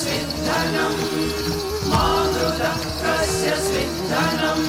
सिद्धनम् आदुलक्त्रस्य सिद्धनम्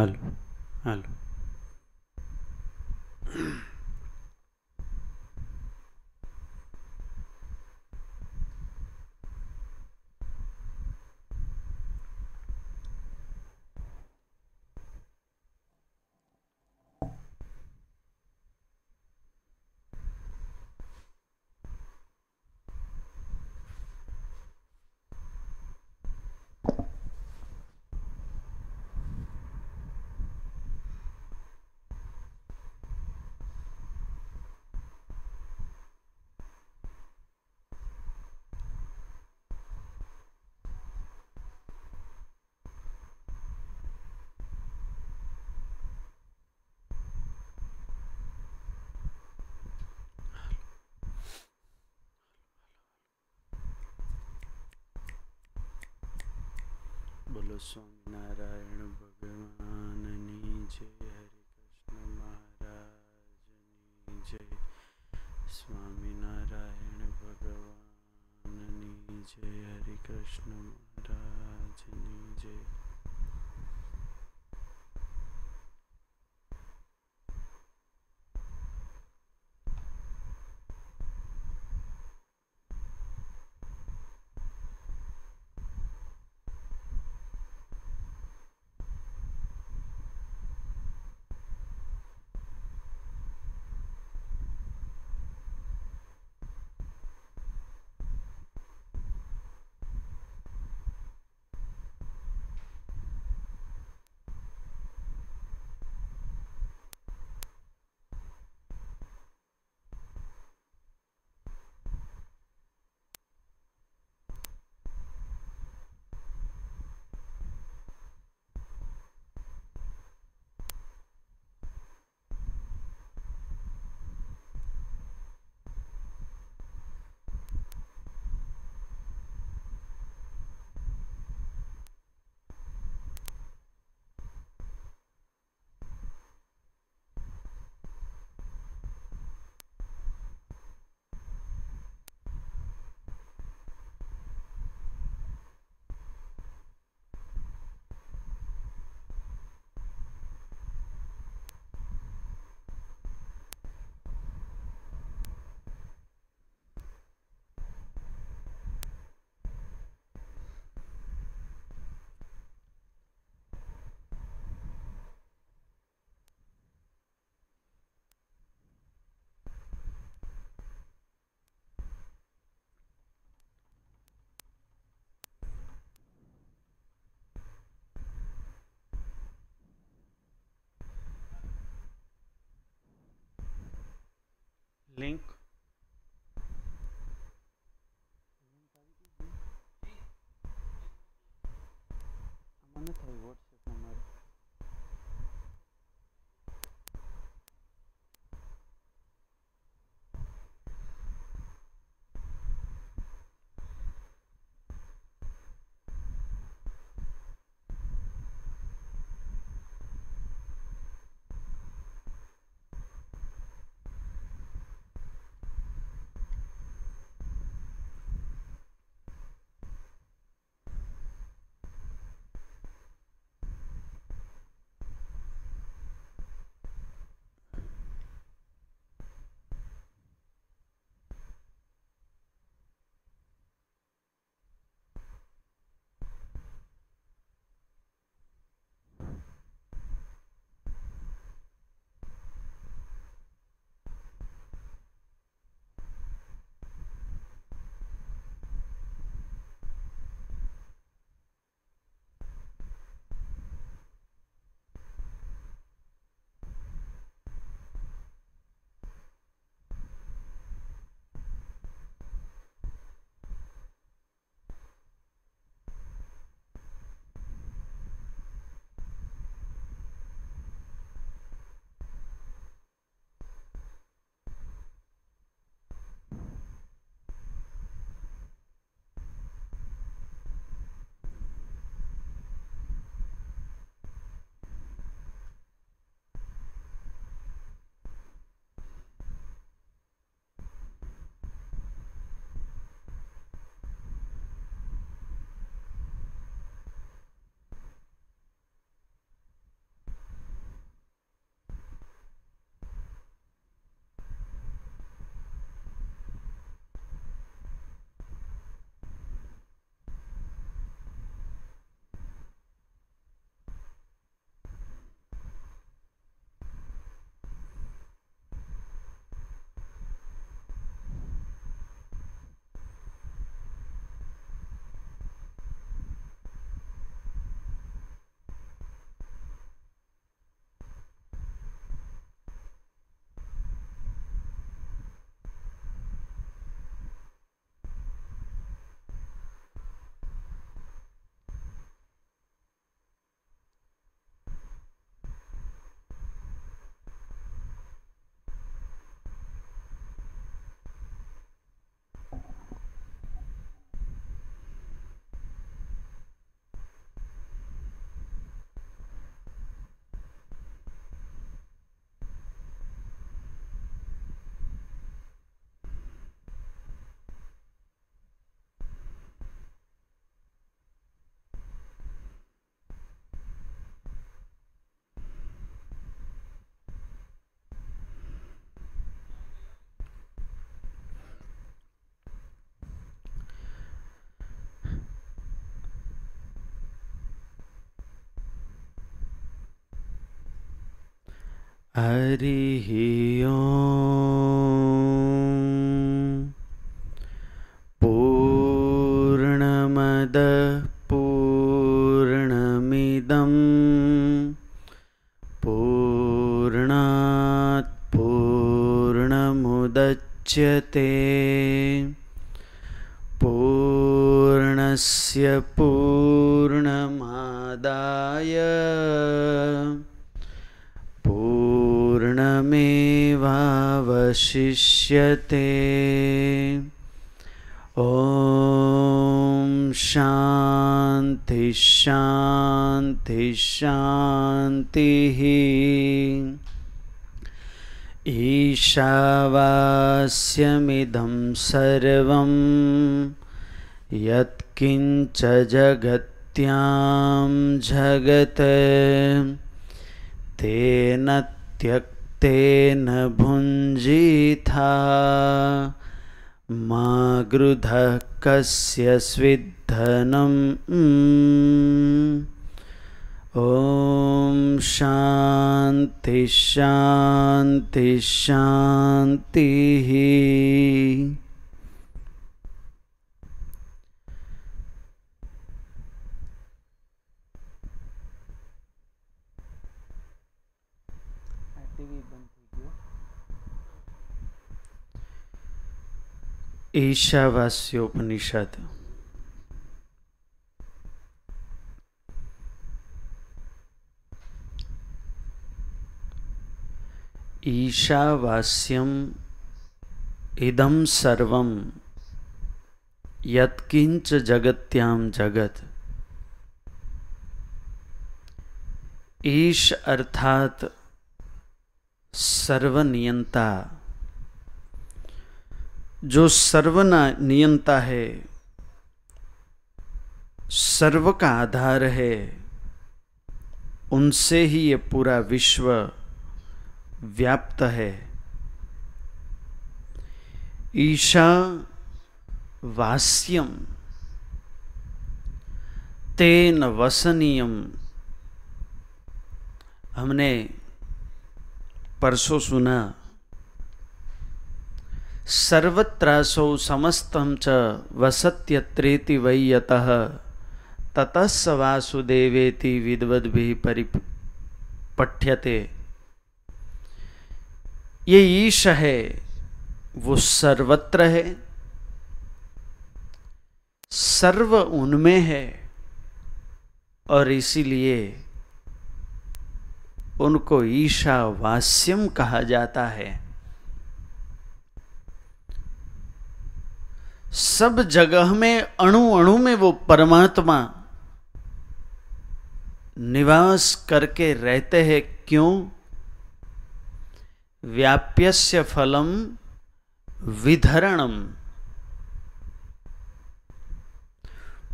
አሉ አሉ። બોલો સ્વામિનારાયણ ભગવાનની જય, હરે કૃષ્ણ મહારાજની જય. સ્વામિનારાયણ ભગવાનની જય, હરે કૃષ્ણ મહારાજની જય. link हरिः पूर्णमदः पूर्णमिदं पूर्णात् पूर्णमुदच्यते। पूर्णस्य पूर्णमादाय पूर्णमेवावशिष्यते ॐ शान्ति शान्ति शान्तिः। ईशावास्यमिदं सर्वं यत्किञ्च जगत्यां जगत्। तेन त्यक्तेन भुंजी मा गृधः कस्य स्विद्धनम् ॐ शान्ति शान्ति शान्तिः। ईशावास्योपनिषद ईशावास्यम इदम सर्वम यत्किंच जगत्याम जगत। ईश अर्थात सर्वनियंता जो सर्वना नियंता है, सर्व का आधार है, उनसे ही ये पूरा विश्व व्याप्त है। ईशा वास्यम, तेन वसनीयम। हमने परसों सुना सर्वत्रासौ समस्तम च वसत्यत्रेति वै यतः। ततस वासुदेवेति विद्वद्भिः परिपठ्यते ये ईश है, वो सर्वत्र है। सर्व उनमें है, और इसीलिए उनको ईशावास्यम कहा जाता है। सब जगह में, अणु अणु में वो परमात्मा निवास करके रहते हैं, क्यों? व्याप्यस्य फलम विधरणम।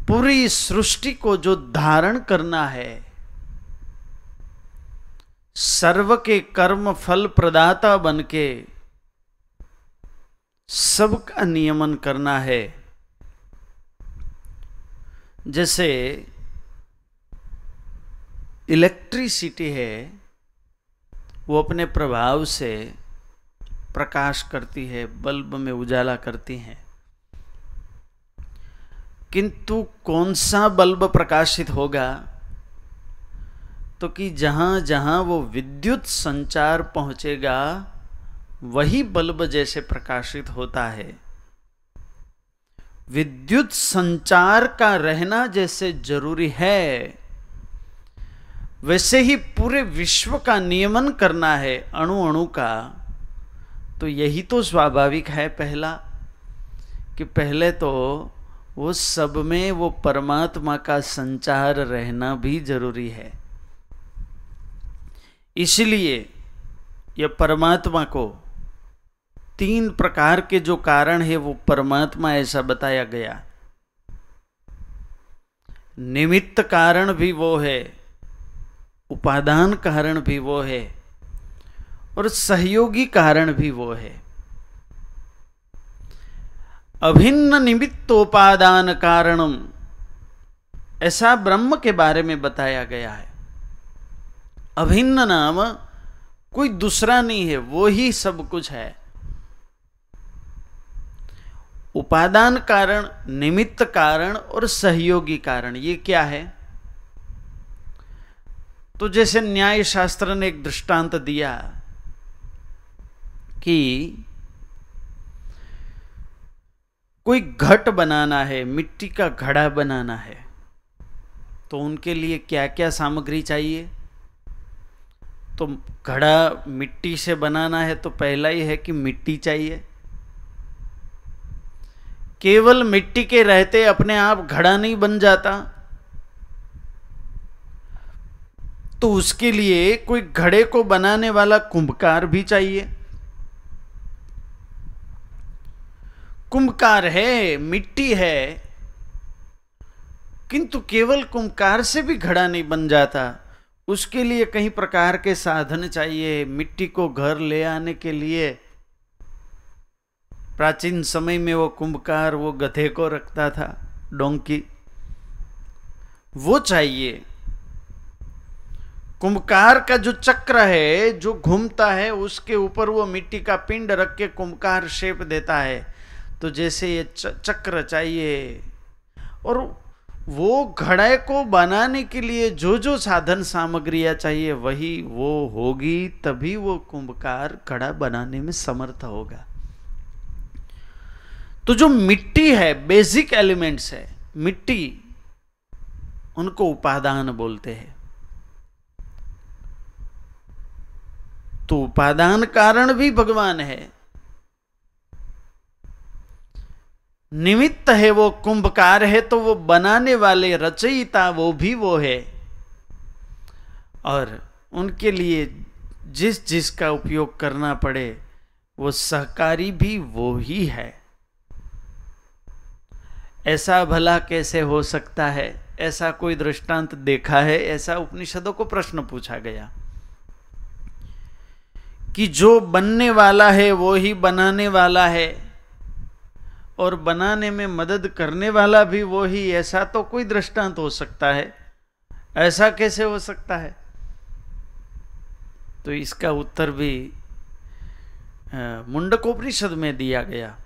पूरी सृष्टि को जो धारण करना है, सर्व के कर्म फल प्रदाता बन के सबका नियमन करना है। जैसे इलेक्ट्रिसिटी है, वो अपने प्रभाव से प्रकाश करती है, बल्ब में उजाला करती है। किंतु कौन सा बल्ब प्रकाशित होगा? तो कि जहाँ जहाँ वो विद्युत संचार पहुंचेगा वही बल्ब जैसे प्रकाशित होता है। विद्युत संचार का रहना जैसे ज़रूरी है। वैसे ही पूरे विश्व का नियमन करना है अणु अणु का। तो यही तो स्वाभाविक है पहला, कि पहले तो वो सब में वो परमात्मा का संचार रहना भी ज़रूरी है। इसलिए यह परमात्मा को तीन प्रकार के जो कारण है, वो परमात्मा ऐसा बताया गया। निमित्त कारण भी वो है, उपादान कारण भी वो है, और सहयोगी कारण भी वो है। अभिन्न निमित्तोपादान कारणम, ऐसा ब्रह्म के बारे में बताया गया है। अभिन्न नाम कोई दूसरा नहीं है, वो ही सब कुछ है। उपादान कारण, निमित्त कारण और सहयोगी कारण, ये क्या है? तो जैसे न्याय शास्त्र ने एक दृष्टांत दिया कि कोई घट बनाना है, मिट्टी का घड़ा बनाना है तो उनके लिए क्या क्या सामग्री चाहिए? तो घड़ा मिट्टी से बनाना है तो पहला ही है कि मिट्टी चाहिए। केवल मिट्टी के रहते अपने आप घड़ा नहीं बन जाता। तो उसके लिए कोई घड़े को बनाने वाला कुंभकार भी चाहिए। कुंभकार है, मिट्टी है, किंतु केवल कुंभकार से भी घड़ा नहीं बन जाता। उसके लिए कई प्रकार के साधन चाहिए, मिट्टी को घर ले आने के लिए। प्राचीन समय में वो कुंभकार वो गधे को रखता था, डोंकी। वो चाहिए। कुंभकार का जो चक्र है, जो घूमता है, उसके ऊपर वो मिट्टी का पिंड रख के कुंभकार शेप देता है। तो जैसे ये चक्र चाहिए। और वो घड़े को बनाने के लिए जो जो साधन सामग्रियाँ चाहिए, वही वो होगी, तभी वो कुंभकार घड़ा बनाने में समर्थ होगा। तो जो मिट्टी है बेसिक एलिमेंट्स है, मिट्टी, उनको उपादान बोलते हैं। तो उपादान कारण भी भगवान है। निमित्त है वो, कुंभकार है तो वो बनाने वाले रचयिता वो भी वो है। और उनके लिए जिस जिसका उपयोग करना पड़े, वो सहकारी भी वो ही है। ऐसा भला कैसे हो सकता है? ऐसा कोई दृष्टांत देखा है? ऐसा उपनिषदों को प्रश्न पूछा गया। कि जो बनने वाला है, वो ही बनाने वाला है। और बनाने में मदद करने वाला भी वो ही, ऐसा तो कोई दृष्टांत हो सकता है। ऐसा कैसे हो सकता है? तो इसका उत्तर भी मुंडकोपनिषद में दिया गया।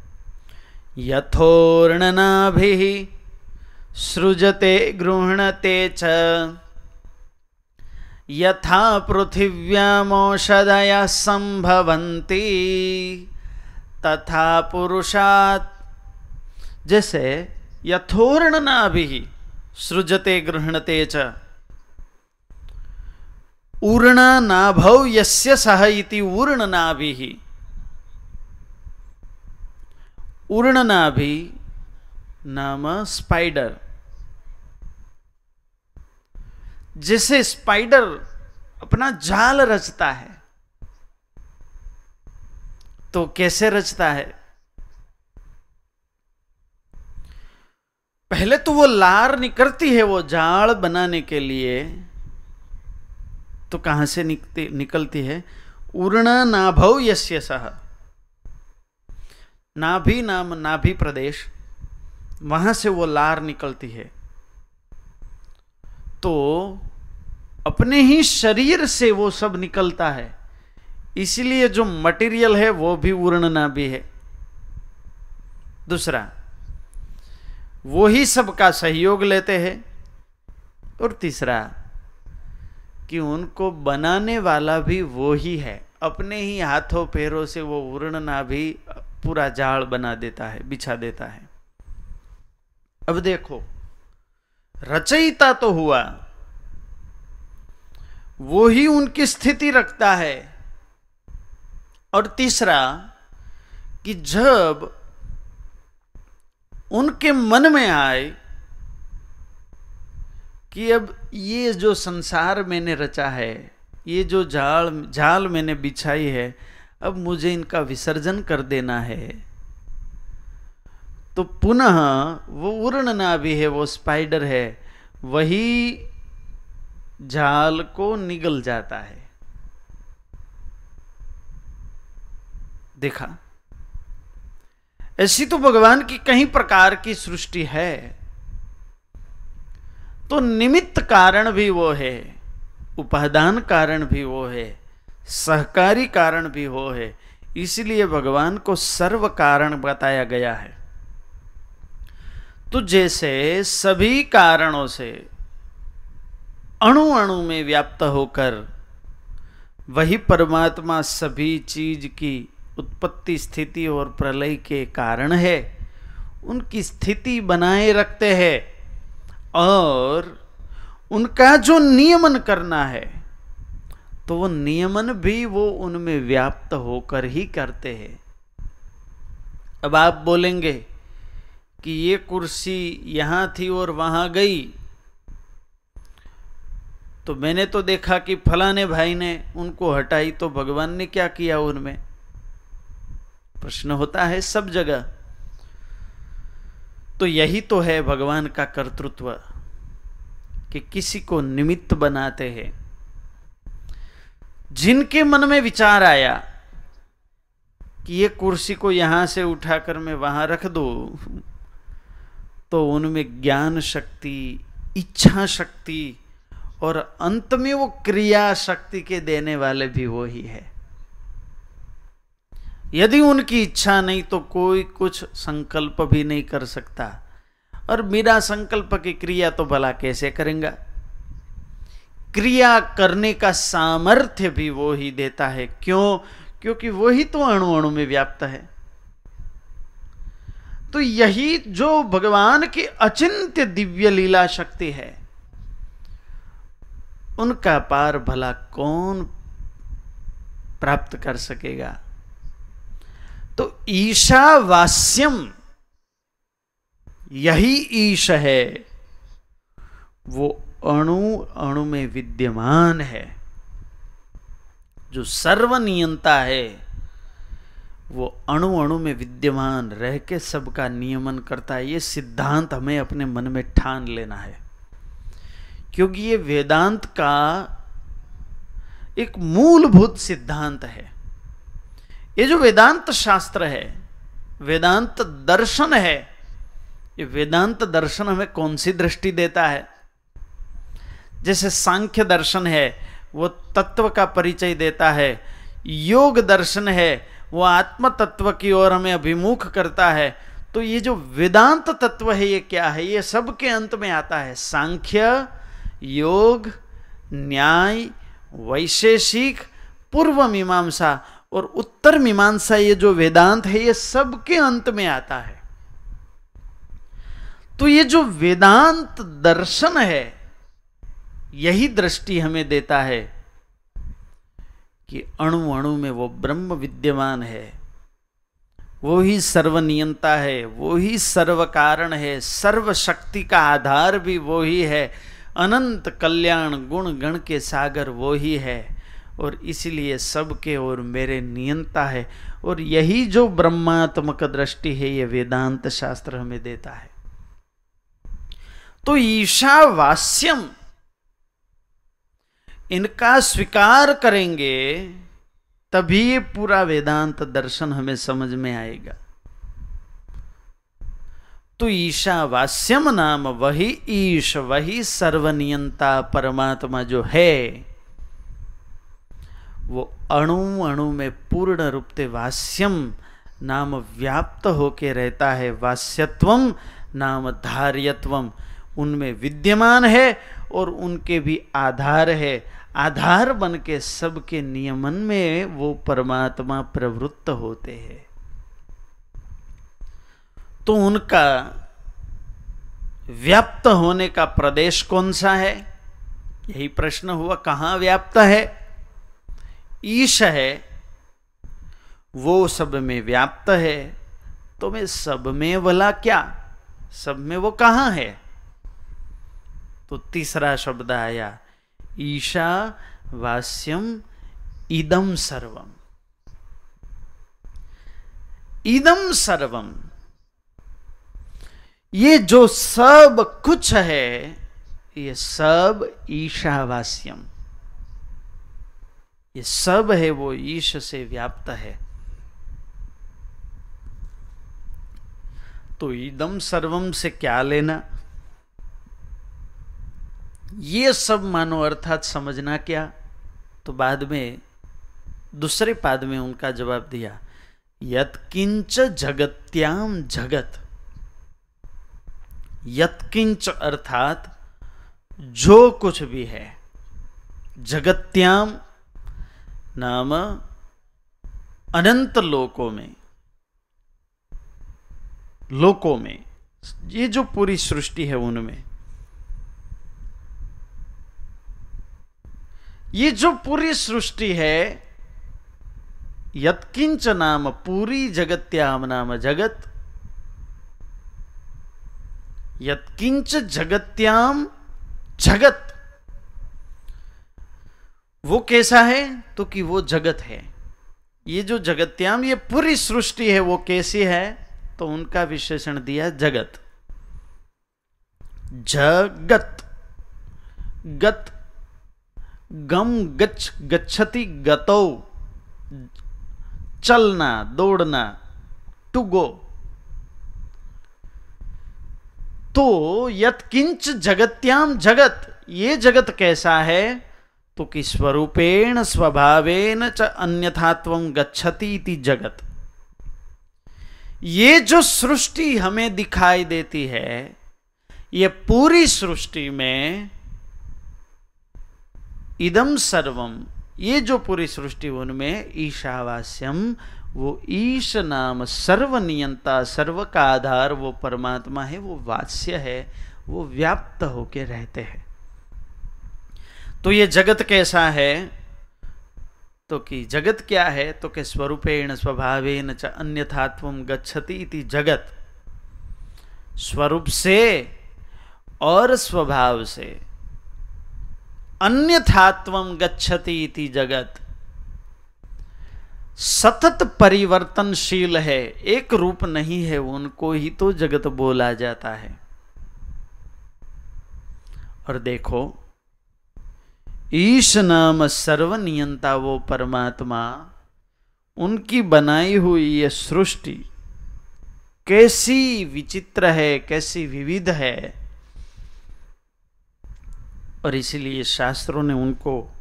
यथोर्णनाभि सृजते गृहणते च। यथा पृथिव्यामौषधय संभवन्ति तथा पुरुषात्। जैसे यथोर्णनाभि सृजते गृहणते च। ऊर्ण नाभव यस्य सह इति ऊर्ण नाभि ऊर्ण नाम स्पाइडर जैसे स्पाइडर अपना जाल रचता है तो कैसे रचता है? पहले तो वो लार निकलती है वो जाल बनाने के लिए तो कहाँ से निकलती है? उर्ण नाभव यस्य सह नाभि नाम नाभि प्रदेश, वहाँ से वो लार निकलती है। तो अपने ही शरीर से वो सब निकलता है। इसलिए जो मटेरियल है, वो भी उर्ण नाभि है। दूसरा, वो ही सबका सहयोग लेते हैं। और तीसरा, कि उनको बनाने वाला भी वो ही है। अपने ही हाथों, पैरों से वो उड़ना भी पूरा जाल बना देता है, बिछा देता है। अब देखो, रचयिता तो हुआ, वो ही उनकी स्थिति रखता है। और तीसरा, कि जब उनके मन में आए कि अब ये जो संसार मैंने रचा है, ये जो जाल जाल मैंने बिछाई है अब मुझे इनका विसर्जन कर देना है। तो पुनः वो उड़ना भी है, वो स्पाइडर है, वही जाल को निगल जाता है। देखा? ऐसी तो भगवान की कई प्रकार की सृष्टि है। तो निमित्त कारण भी वो है, उपादान कारण भी वो है। सहकारी कारण भी हो है, इसलिए भगवान को सर्व कारण बताया गया है। तो जैसे सभी कारणों से अणु अणु में व्याप्त होकर वही परमात्मा सभी चीज़ की उत्पत्ति, स्थिति और प्रलय के कारण है, उनकी स्थिति बनाए रखते हैं और उनका जो नियमन करना है तो वो नियमन भी वो उनमें व्याप्त होकर ही करते हैं। अब आप बोलेंगे कि ये कुर्सी यहाँ थी और वहाँ गई। तो मैंने तो देखा कि फलाने भाई ने उनको हटाई तो भगवान ने क्या किया उनमें? प्रश्न होता है सब जगह। तो यही तो है भगवान का कर्तृत्व, कि किसी को निमित्त बनाते हैं। जिनके मन में विचार आया कि ये कुर्सी को यहाँ से उठाकर मैं वहाँ रख दो तो उनमें ज्ञान शक्ति, इच्छा शक्ति और अंत में वो क्रिया शक्ति के देने वाले भी वो ही है। यदि उनकी इच्छा नहीं तो कोई कुछ संकल्प भी नहीं कर सकता। और बिना संकल्प की क्रिया तो भला कैसे करेंगे? क्रिया करने का सामर्थ्य भी वो ही देता है। क्यों? क्योंकि वो ही तो अणु अणु में व्याप्त है। तो यही जो भगवान की अचिंत्य दिव्य लीला शक्ति है, उनका पार भला कौन प्राप्त कर सकेगा? तो ईशावास्यम, यही ईश है, वो अणु अणु में विद्यमान है। जो सर्वनियंता है, वो अणु अणु में विद्यमान रह के सबका नियमन करता है। ये सिद्धांत हमें अपने मन में ठान लेना है। क्योंकि ये वेदांत का एक मूलभूत सिद्धांत है। ये जो वेदांत शास्त्र है, वेदांत दर्शन है, ये वेदांत दर्शन हमें कौन सी दृष्टि देता है? जैसे सांख्य दर्शन है, वो तत्व का परिचय देता है। योग दर्शन है, वो आत्म तत्व की ओर हमें अभिमुख करता है। तो ये जो वेदांत तत्व है, ये क्या है? ये सबके अंत में आता है। सांख्य, योग, न्याय, वैशेषिक, पूर्व मीमांसा और उत्तर मीमांसा, ये जो वेदांत है, ये सबके अंत में आता है। तो ये जो वेदांत दर्शन है यही दृष्टि हमें देता है कि अणु अणु में वो ब्रह्म विद्यमान है। वो ही सर्वनियंता है, वो ही सर्व कारण है सर्व शक्ति का आधार भी वो ही है। अनंत कल्याण गुण गण के सागर वो ही है और इसलिए सबके और मेरे नियंता है। और यही जो ब्रह्मात्मक दृष्टि है, ये वेदांत शास्त्र हमें देता है। तो ईशावास्यम इनका स्वीकार करेंगे, तभी पूरा वेदांत दर्शन हमें समझ में आएगा। तो ईशावास्यम नाम वही ईश, वही सर्वनियंता परमात्मा जो है, वो अणु अणु में पूर्ण रूप से वास्यम नाम व्याप्त होके रहता है। वास्यत्वम नाम धार्यत्वम। उनमें विद्यमान है और उनके भी आधार है। आधार बन के सबके नियमन में वो परमात्मा प्रवृत्त होते हैं। तो उनका व्याप्त होने का प्रदेश कौन सा है? यही प्रश्न हुआ, कहाँ व्याप्त है? ईश है, वो सब में व्याप्त है। तो मैं सब में भला क्या? सब में वो कहाँ है? तो तीसरा शब्द आया ईशा वास्यम इदम सर्वम इदम सर्वम ये जो सब कुछ है, ये सब ईशावास्यम ये सब है, वो ईश से व्याप्त है। तो इदम सर्वम से क्या लेना? ये सब मानो अर्थात समझना क्या? तो बाद में, दूसरे पाद में उनका जवाब दिया, यत्किंच जगत्याम जगत। यत्किंच अर्थात जो कुछ भी है जगत्याम नाम अनंत लोकों में लोकों में, ये जो पूरी सृष्टि है उनमें ये जो पूरी सृष्टि है, यत्किंच नाम पूरी जगत्याम नाम जगत, यत्किंच जगत्याम जगत। वो कैसा है? तो कि वो जगत है। ये जो जगत्याम, ये पूरी सृष्टि है, वो कैसी है? तो उनका विशेषण दिया जगत। जगत। गत गम गच्छ गच्छति गतो। चलना, दौड़ना टू गो तो यत्किंच जगत्याम जगत, ये जगत कैसा है? तो कि स्वरूपेण स्वभावेन च अन्यथात्व गच्छति इति जगत। ये जो सृष्टि हमें दिखाई देती है, ये पूरी सृष्टि में इदम सर्वम ये जो पूरी सृष्टि उनमें ईशावास्यम, वो ईश नाम सर्वनियंता सर्व का आधार वो परमात्मा है, वो वात्स्य है, वो व्याप्त होके रहते हैं। तो ये जगत कैसा है? तो कि जगत क्या है? तो कि स्वरूपेण स्वभावेन च अन्यथात्व गच्छति इति जगत। स्वरूप से और स्वभाव से अन्यथात्व गच्छति इति जगत। सतत परिवर्तनशील है, एक रूप नहीं है, उनको ही तो जगत बोला जाता है। और देखो, ईश नाम सर्वनियंता वो परमात्मा, उनकी बनाई हुई ये सृष्टि, कैसी विचित्र है, कैसी विविध है और इसीलिए शास्त्रों ने उनको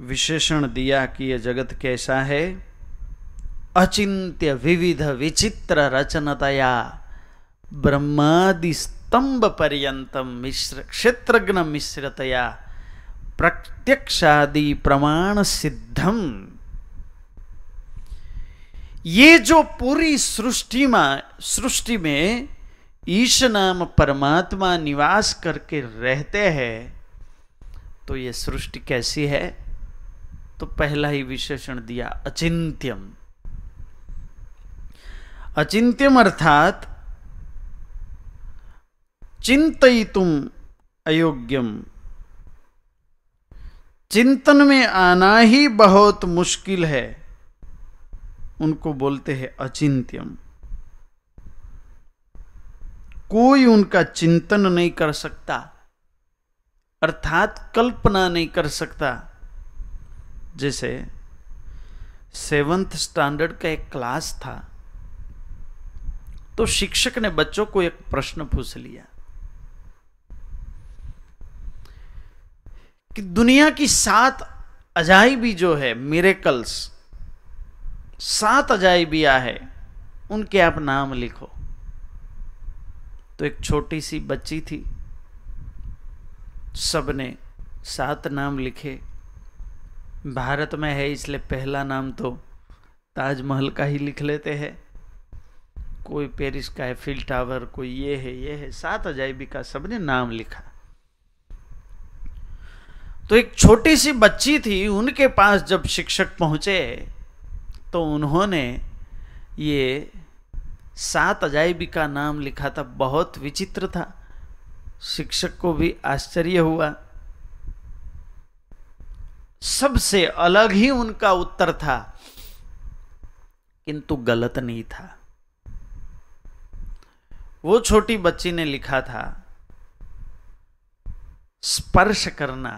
विशेषण दिया कि यह जगत कैसा है। अचिंत्य विविध विचित्र रचनतया ब्रह्मादि स्तंभ पर्यंतम मिश्र, क्षेत्रज्ञ मिश्रतया प्रत्यक्षादि प्रमाण सिद्धम ये जो पूरी सृष्टि में सृष्टि में ईश नाम परमात्मा निवास करके रहते हैं तो ये सृष्टि कैसी है? तो पहला ही विशेषण दिया, अचिंत्यम। अचिंत्यम अर्थात चिंतितुम अयोग्यम। चिंतन में आना ही बहुत मुश्किल है। उनको बोलते हैं अचिंत्यम। कोई उनका चिंतन नहीं कर सकता, अर्थात कल्पना नहीं कर सकता। जैसे सेवंथ स्टैंडर्ड का एक क्लास था तो शिक्षक ने बच्चों को एक प्रश्न पूछ लिया कि दुनिया की सात अजाइबी जो है मिरेकल्स सात अजाइबिया है, उनके आप नाम लिखो। तो एक छोटी सी बच्ची थी। सबने सात नाम लिखे। भारत में है इसलिए पहला नाम तो ताजमहल का ही लिख लेते हैं। कोई पेरिस का है फिल टावर, कोई ये है ये है, सात अजायबी का सबने नाम लिखा। तो एक छोटी सी बच्ची थी, उनके पास जब शिक्षक पहुँचे तो उन्होंने ये सात अजाइबी का नाम लिखा था, बहुत विचित्र था। शिक्षक को भी आश्चर्य हुआ। सबसे अलग ही उनका उत्तर था, किंतु गलत नहीं था। वो छोटी बच्ची ने लिखा था, स्पर्श करना,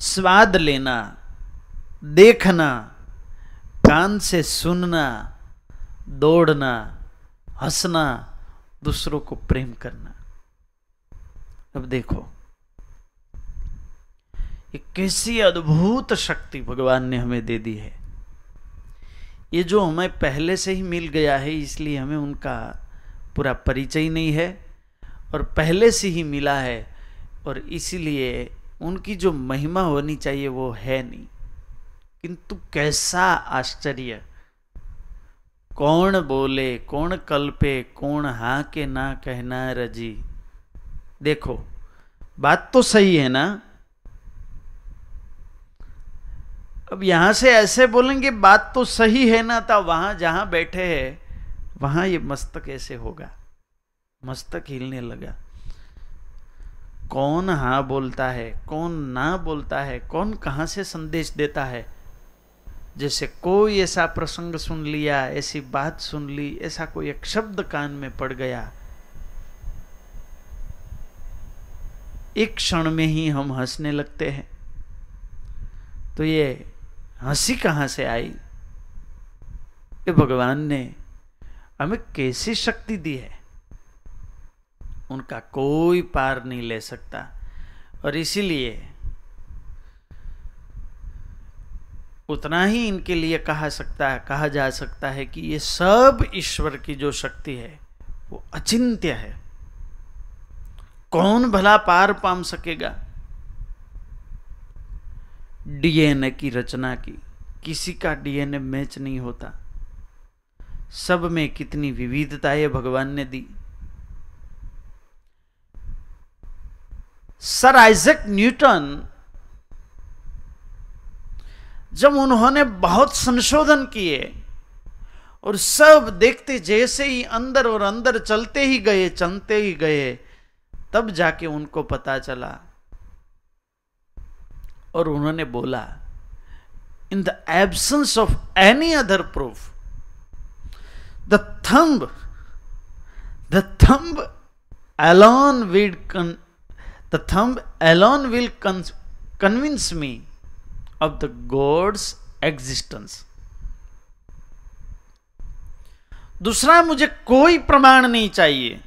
स्वाद लेना, देखना, कान से सुनना दौड़ना, हंसना, दूसरों को प्रेम करना। अब देखो, ये कैसी अद्भुत शक्ति भगवान ने हमें दे दी है। ये जो हमें पहले से ही मिल गया है, इसलिए हमें उनका पूरा परिचय नहीं है, और पहले से ही मिला है, और इसीलिए उनकी जो महिमा होनी चाहिए वो है नहीं। किंतु कैसा आश्चर्य! कौन बोले, कौन कल्पे, कौन हा के ना कहना रज़ी। देखो, बात तो सही है ना? अब यहाँ से ऐसे बोलेंगे, बात तो सही है ना था वहाँ जहाँ बैठे हैं, वहाँ ये मस्तक ऐसे होगा। मस्तक हिलने लगा। कौन हाँ बोलता है, कौन ना बोलता है, कौन कहाँ से संदेश देता है जैसे कोई ऐसा प्रसंग सुन लिया, ऐसी बात सुन ली, ऐसा कोई एक शब्द कान में पड़ गया, एक क्षण में ही हम हंसने लगते हैं। तो ये हँसी कहाँ से आई? ये भगवान ने हमें कैसी शक्ति दी है? उनका कोई पार नहीं ले सकता। और इसीलिए उतना ही इनके लिए कहा सकता है, कहा जा सकता है कि ये सब ईश्वर की जो शक्ति है, वो अचिंत्य है। कौन भला पार पाम सकेगा? डीएनए की रचना की, किसी का डीएनए मैच नहीं होता। सब में कितनी विविधता है भगवान ने दी। सर आइजक न्यूटन जब उन्होंने बहुत संशोधन किए और सब देखते जैसे ही अंदर और अंदर चलते ही गए, चलते ही गए, तब जाके उनको पता चला। और उन्होंने बोला, in the absence of any other proof, the thumb the thumb alone will con- the thumb will con- convince me of the god's existence. दूसरा मुझे कोई प्रमाण नहीं चाहिए।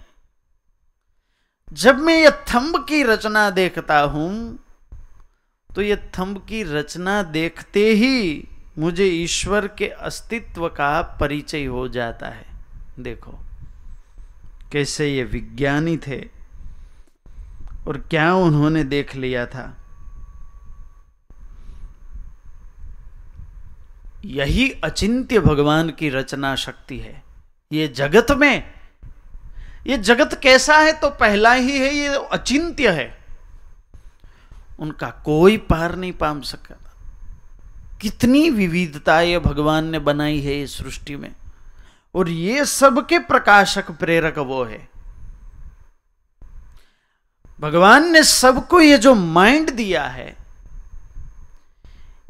जब मैं ये थंब की रचना देखता हूँ तो ये थंब की रचना देखते ही मुझे ईश्वर के अस्तित्व का परिचय हो जाता है। देखो, कैसे ये विज्ञानी थे और क्या उन्होंने देख लिया था। यही अचिंत्य भगवान की रचना शक्ति है। ये जगत में, ये जगत कैसा है तो पहला ही है, ये अचिंत्य है। उनका कोई पार नहीं पाम सका। कितनी विविधता ये भगवान ने बनाई है इस सृष्टि में। और ये सबके प्रकाशक प्रेरक वो है। भगवान ने सबको ये जो माइंड दिया है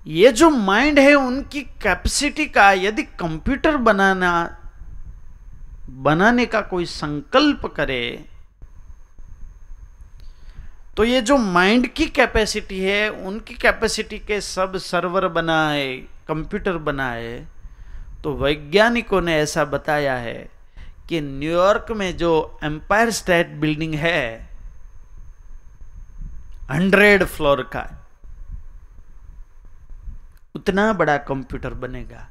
ये जो माइंड है उनकी कैपेसिटी का, यदि कंप्यूटर बनाना, बनाने का कोई संकल्प करे तो ये जो माइंड की कैपेसिटी है, उनकी कैपेसिटी के सब सर्वर बनाए, कंप्यूटर बनाए तो वैज्ञानिकों ने ऐसा बताया है कि न्यूयॉर्क में जो एम्पायर स्टेट बिल्डिंग है, हंड्रेड फ्लोर का उतना बड़ा कंप्यूटर बनेगा।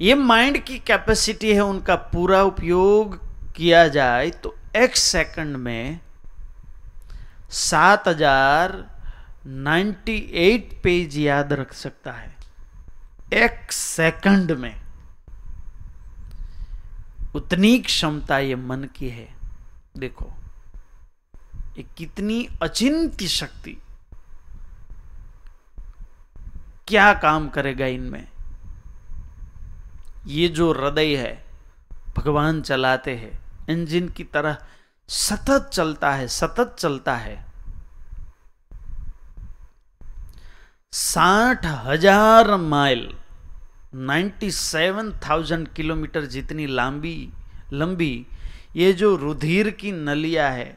ये माइंड की कैपेसिटी है, उनका पूरा उपयोग किया जाए तो एक सेकंड में सात हज़ार नाइन्टी एट पेज याद रख सकता है। एक सेकंड में। उतनी क्षमता ये मन की है। देखो, ये कितनी अचिंत्य शक्ति क्या काम करेगा इनमें? ये जो हृदय है, भगवान चलाते हैं। इंजन की तरह सतत चलता है, सतत चलता है। साठ हज़ार mile ninety seven thousand kilometre जितनी लंबी लंबी, ये जो रुधिर की नलिया है,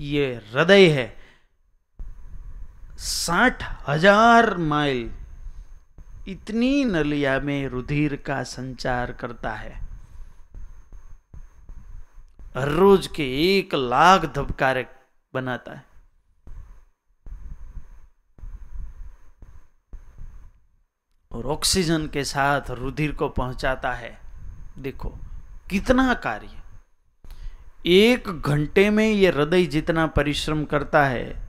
ये हृदय है। साठ हज़ार माइल। इतनी नलिया में रुधिर का संचार करता है। हर रोज के एक लाख धबकारे बनाता है। और ऑक्सीजन के साथ रुधिर को पहुंचाता है। देखो, कितना कार्य। एक घंटे में यह हृदय जितना परिश्रम करता है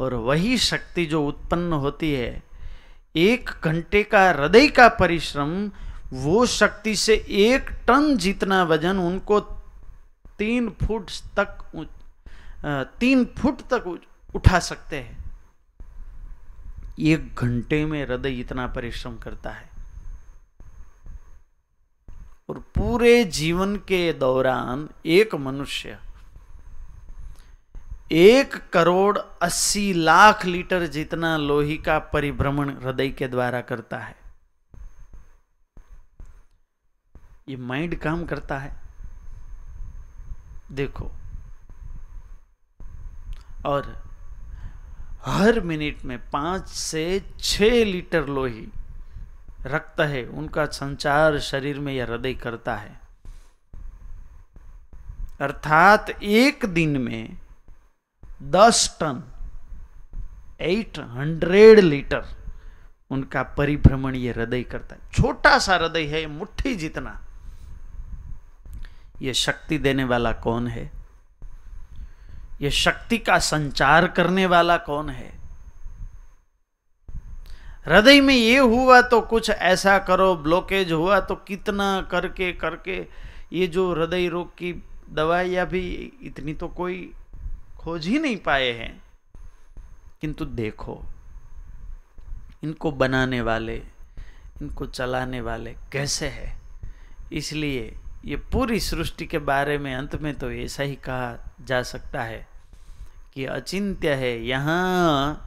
और वही शक्ति जो उत्पन्न होती है, एक घंटे का हृदय का परिश्रम, वो शक्ति से एक टन जितना वज़न उनको तीन फुट तक तीन फुट तक उठा सकते हैं। एक घंटे में हृदय इतना परिश्रम करता है। और पूरे जीवन के दौरान एक मनुष्य एक करोड़ अस्सी लाख लीटर जितना लोही का परिभ्रमण हृदय के द्वारा करता है। ये माइंड काम करता है। देखो। और हर मिनट में पाँच से छ लीटर लोही रक्त है, उनका संचार शरीर में यह हृदय करता है। अर्थात एक दिन में दस टन एट हंड्रेड लीटर उनका परिभ्रमण ये हृदय करता है। छोटा सा हृदय है मुट्ठी जितना। ये शक्ति देने वाला कौन है? ये शक्ति का संचार करने वाला कौन है? हृदय में ये हुआ तो कुछ ऐसा करो ब्लॉकेज हुआ तो कितना करके करके, ये जो हृदय रोग की दवाइयाँ भी, इतनी तो कोई खोज ही नहीं पाए हैं। किंतु देखो, इनको बनाने वाले, इनको चलाने वाले कैसे है? इसलिए ये पूरी सृष्टि के बारे में अंत में तो ऐसा ही कहा जा सकता है कि अचिंत्य है, यहाँ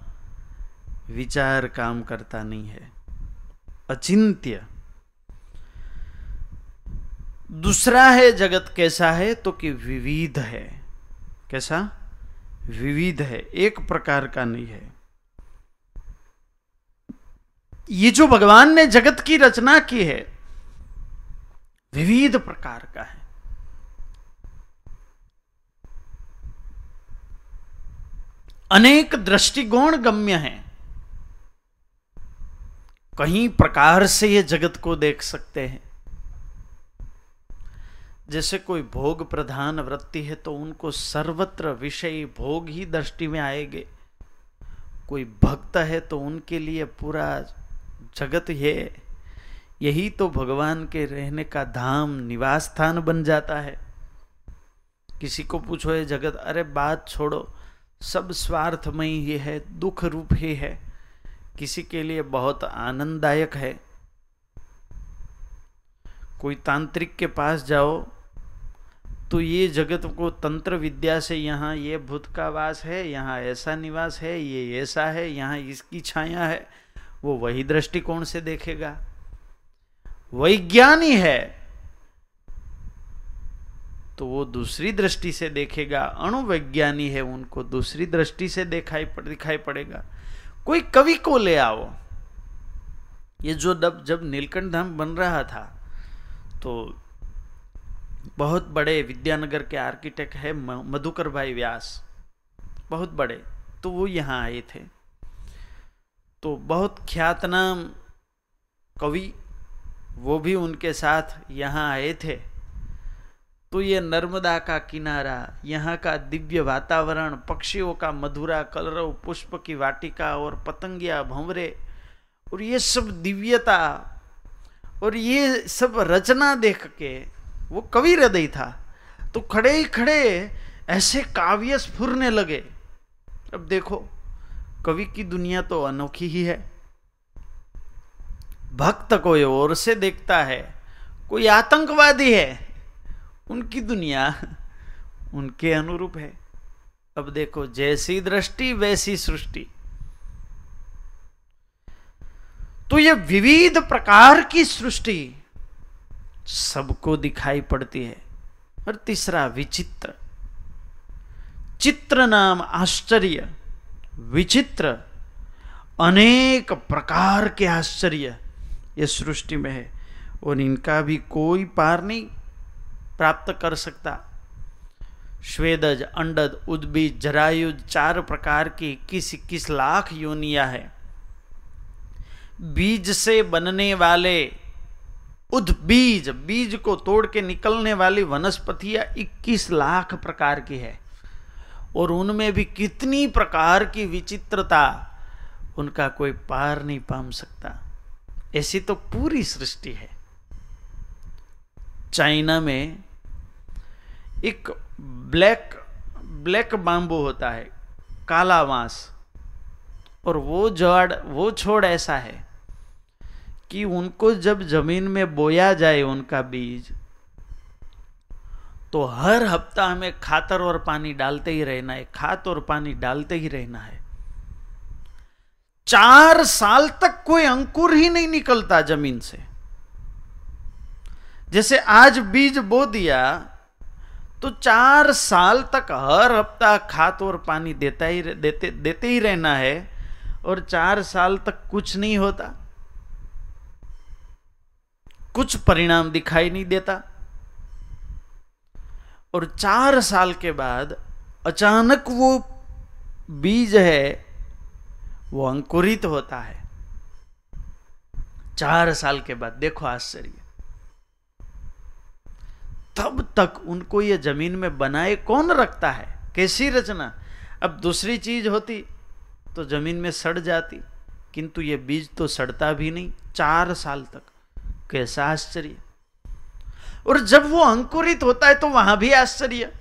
विचार काम करता नहीं है। अचिंत्य। दूसरा है जगत कैसा है? तो कि विविध है। कैसा? विविध है, एक प्रकार का नहीं है। ये जो भगवान ने जगत की रचना की है, विविध प्रकार का है। अनेक दृष्टिकोण गम्य हैं। कहीं प्रकार से ये जगत को देख सकते हैं। जैसे कोई भोग प्रधान वृत्ति है तो उनको सर्वत्र विषय भोग ही दृष्टि में आएँगे। कोई भक्त है तो उनके लिए पूरा जगत है यही तो भगवान के रहने का धाम निवास स्थान बन जाता है। किसी को पूछो ये जगत, अरे बात छोड़ो, सब स्वार्थमय ही है, दुख रूप ही है। किसी के लिए बहुत आनंददायक है। कोई तांत्रिक के पास जाओ तो ये जगत को तंत्र विद्या से यहाँ ये भूत का वास है, यहाँ ऐसा निवास है, ये ऐसा है, यहाँ इसकी छाया है, वो वही दृष्टिकोण से देखेगा। वैज्ञानी है तो वो दूसरी दृष्टि से देखेगा। अणुवैज्ञानी है उनको दूसरी दृष्टि से दिखाई दिखाई पड़ेगा। कोई कवि को ले आओ। ये जो जब जब नीलकंठ धाम बन रहा था तो बहुत बड़े विद्यानगर के आर्किटेक्ट है मधुकर भाई व्यास। बहुत बड़े। तो वो यहाँ आए थे। तो बहुत ख्यातनाम कवि वो भी उनके साथ यहाँ आए थे। तो ये नर्मदा का किनारा, यहाँ का दिव्य वातावरण, पक्षियों का मधुरा कलरव, पुष्प की वाटिका और पतंगिया भंवरे और ये सब दिव्यता और ये सब रचना देख के, वो कवि हृदय था। तो खड़े ही खड़े ऐसे काव्य स्फुरने लगे। अब देखो, कवि की दुनिया तो अनोखी ही है। भक्त कोई और से देखता है, कोई आतंकवादी है, उनकी दुनिया उनके अनुरूप है। अब देखो, जैसी दृष्टि, वैसी सृष्टि। तो ये विविध प्रकार की सृष्टि सबको दिखाई पड़ती है। और तीसरा विचित्र। चित्र नाम आश्चर्य, विचित्र, अनेक प्रकार के आश्चर्य ये सृष्टि में है। और इनका भी कोई पार नहीं प्राप्त कर सकता। श्वेदज, अंडद उद्बीज जरायुज, चार प्रकार की इक्कीस इक्कीस लाख योनिया है। बीज से बनने वाले उद्बीज बीज को तोड़ के निकलने वाली वनस्पतियाँ 21 लाख प्रकार की है। और उनमें भी कितनी प्रकार की विचित्रता, उनका कोई पार नहीं पाम सकता। ऐसी तो पूरी सृष्टि है। चाइना में एक ब्लैक ब्लैक बाम्बू होता है, काला बाँस। और वो जड़, वो छोड़ ऐसा है। कि उनको जब ज़मीन में बोया जाए उनका बीज तो हर हफ़्ता हमें खातर और पानी डालते ही रहना है, खात और पानी डालते ही रहना है। चार साल तक कोई अंकुर ही नहीं निकलता ज़मीन से। जैसे आज बीज बो दिया तो चार साल तक हर हफ़्ता खाद और पानी देता ही देते देते ही रहना है, और चार साल तक कुछ नहीं होता। कुछ परिणाम दिखाई नहीं देता। और चार साल के बाद अचानक वो बीज है, वो अंकुरित होता है। चार साल के बाद, देखो आश्चर्य। तब तक उनको ये ज़मीन में बनाए कौन रखता है? कैसी रचना? अब दूसरी चीज़ होती तो ज़मीन में सड़ जाती, किंतु ये बीज तो सड़ता भी नहीं, चार साल तक। कैसा आश्चर्य। और जब वो अंकुरित होता है तो वहाँ भी आश्चर्य।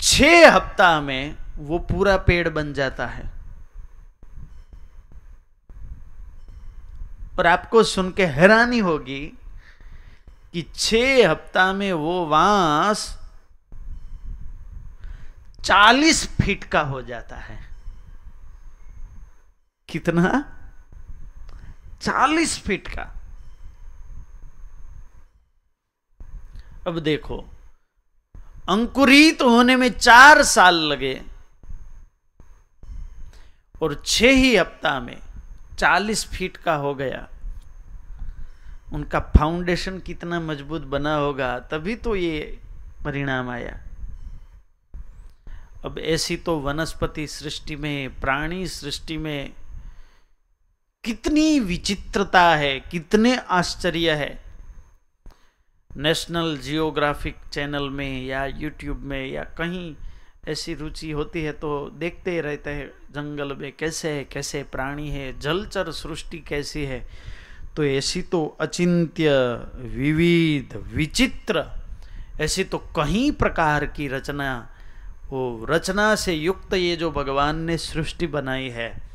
छह हफ़्ता में वो पूरा पेड़ बन जाता है। और आपको सुन के हैरानी होगी कि छह हफ़्ता में वो वांस चालीस फीट का हो जाता है। कितना? चालीस फीट का। अब देखो, अंकुरित होने में चार साल लगे और छह ही हफ़्ता में चालीस फीट का हो गया। उनका फाउंडेशन कितना मज़बूत बना होगा, तभी तो ये परिणाम आया। अब ऐसी तो वनस्पति सृष्टि में, प्राणी सृष्टि में कितनी विचित्रता है, कितने आश्चर्य है। नेशनल जियोग्राफिक चैनल में या यूट्यूब में या कहीं ऐसी रुचि होती है तो देखते ही रहते हैं, जंगल में कैसे है, कैसे प्राणी है, जलचर सृष्टि कैसी है। तो ऐसी तो अचिंत्य, विविध, विचित्र, ऐसी तो कहीं प्रकार की रचना, वो रचना से युक्त ये जो भगवान ने सृष्टि बनाई है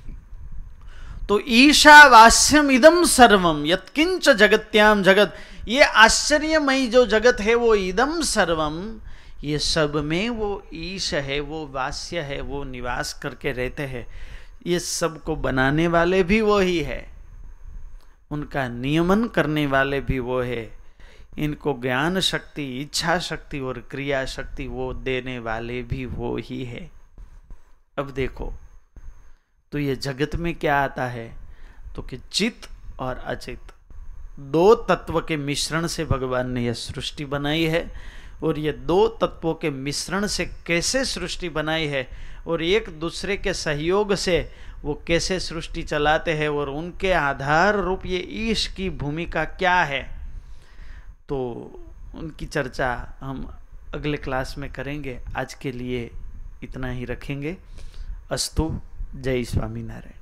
तो ईशावास्यम इदम सर्वम यत्किंच जगत्याम जगत। ये आश्चर्यमयी जो जगत है, वो इदम सर्वम ये सब में वो ईश है, वो वास्य है, वो निवास करके रहते हैं। ये सबको बनाने वाले भी वो ही है। उनका नियमन करने वाले भी वो है। इनको ज्ञान शक्ति, इच्छा शक्ति और क्रिया शक्ति वो देने वाले भी वो ही है। अब देखो तो ये जगत में क्या आता है? तो कि चित और अचित। दो तत्व के मिश्रण से भगवान ने यह सृष्टि बनाई है और ये दो तत्वों के मिश्रण से कैसे सृष्टि बनाई है और एक दूसरे के सहयोग से वो कैसे सृष्टि चलाते हैं और उनके आधार रूप ये ईश की भूमिका क्या है? तो उनकी चर्चा हम अगले क्लास में करेंगे। आज के लिए इतना ही रखेंगे। अस्तु। Jai Swaminarayan.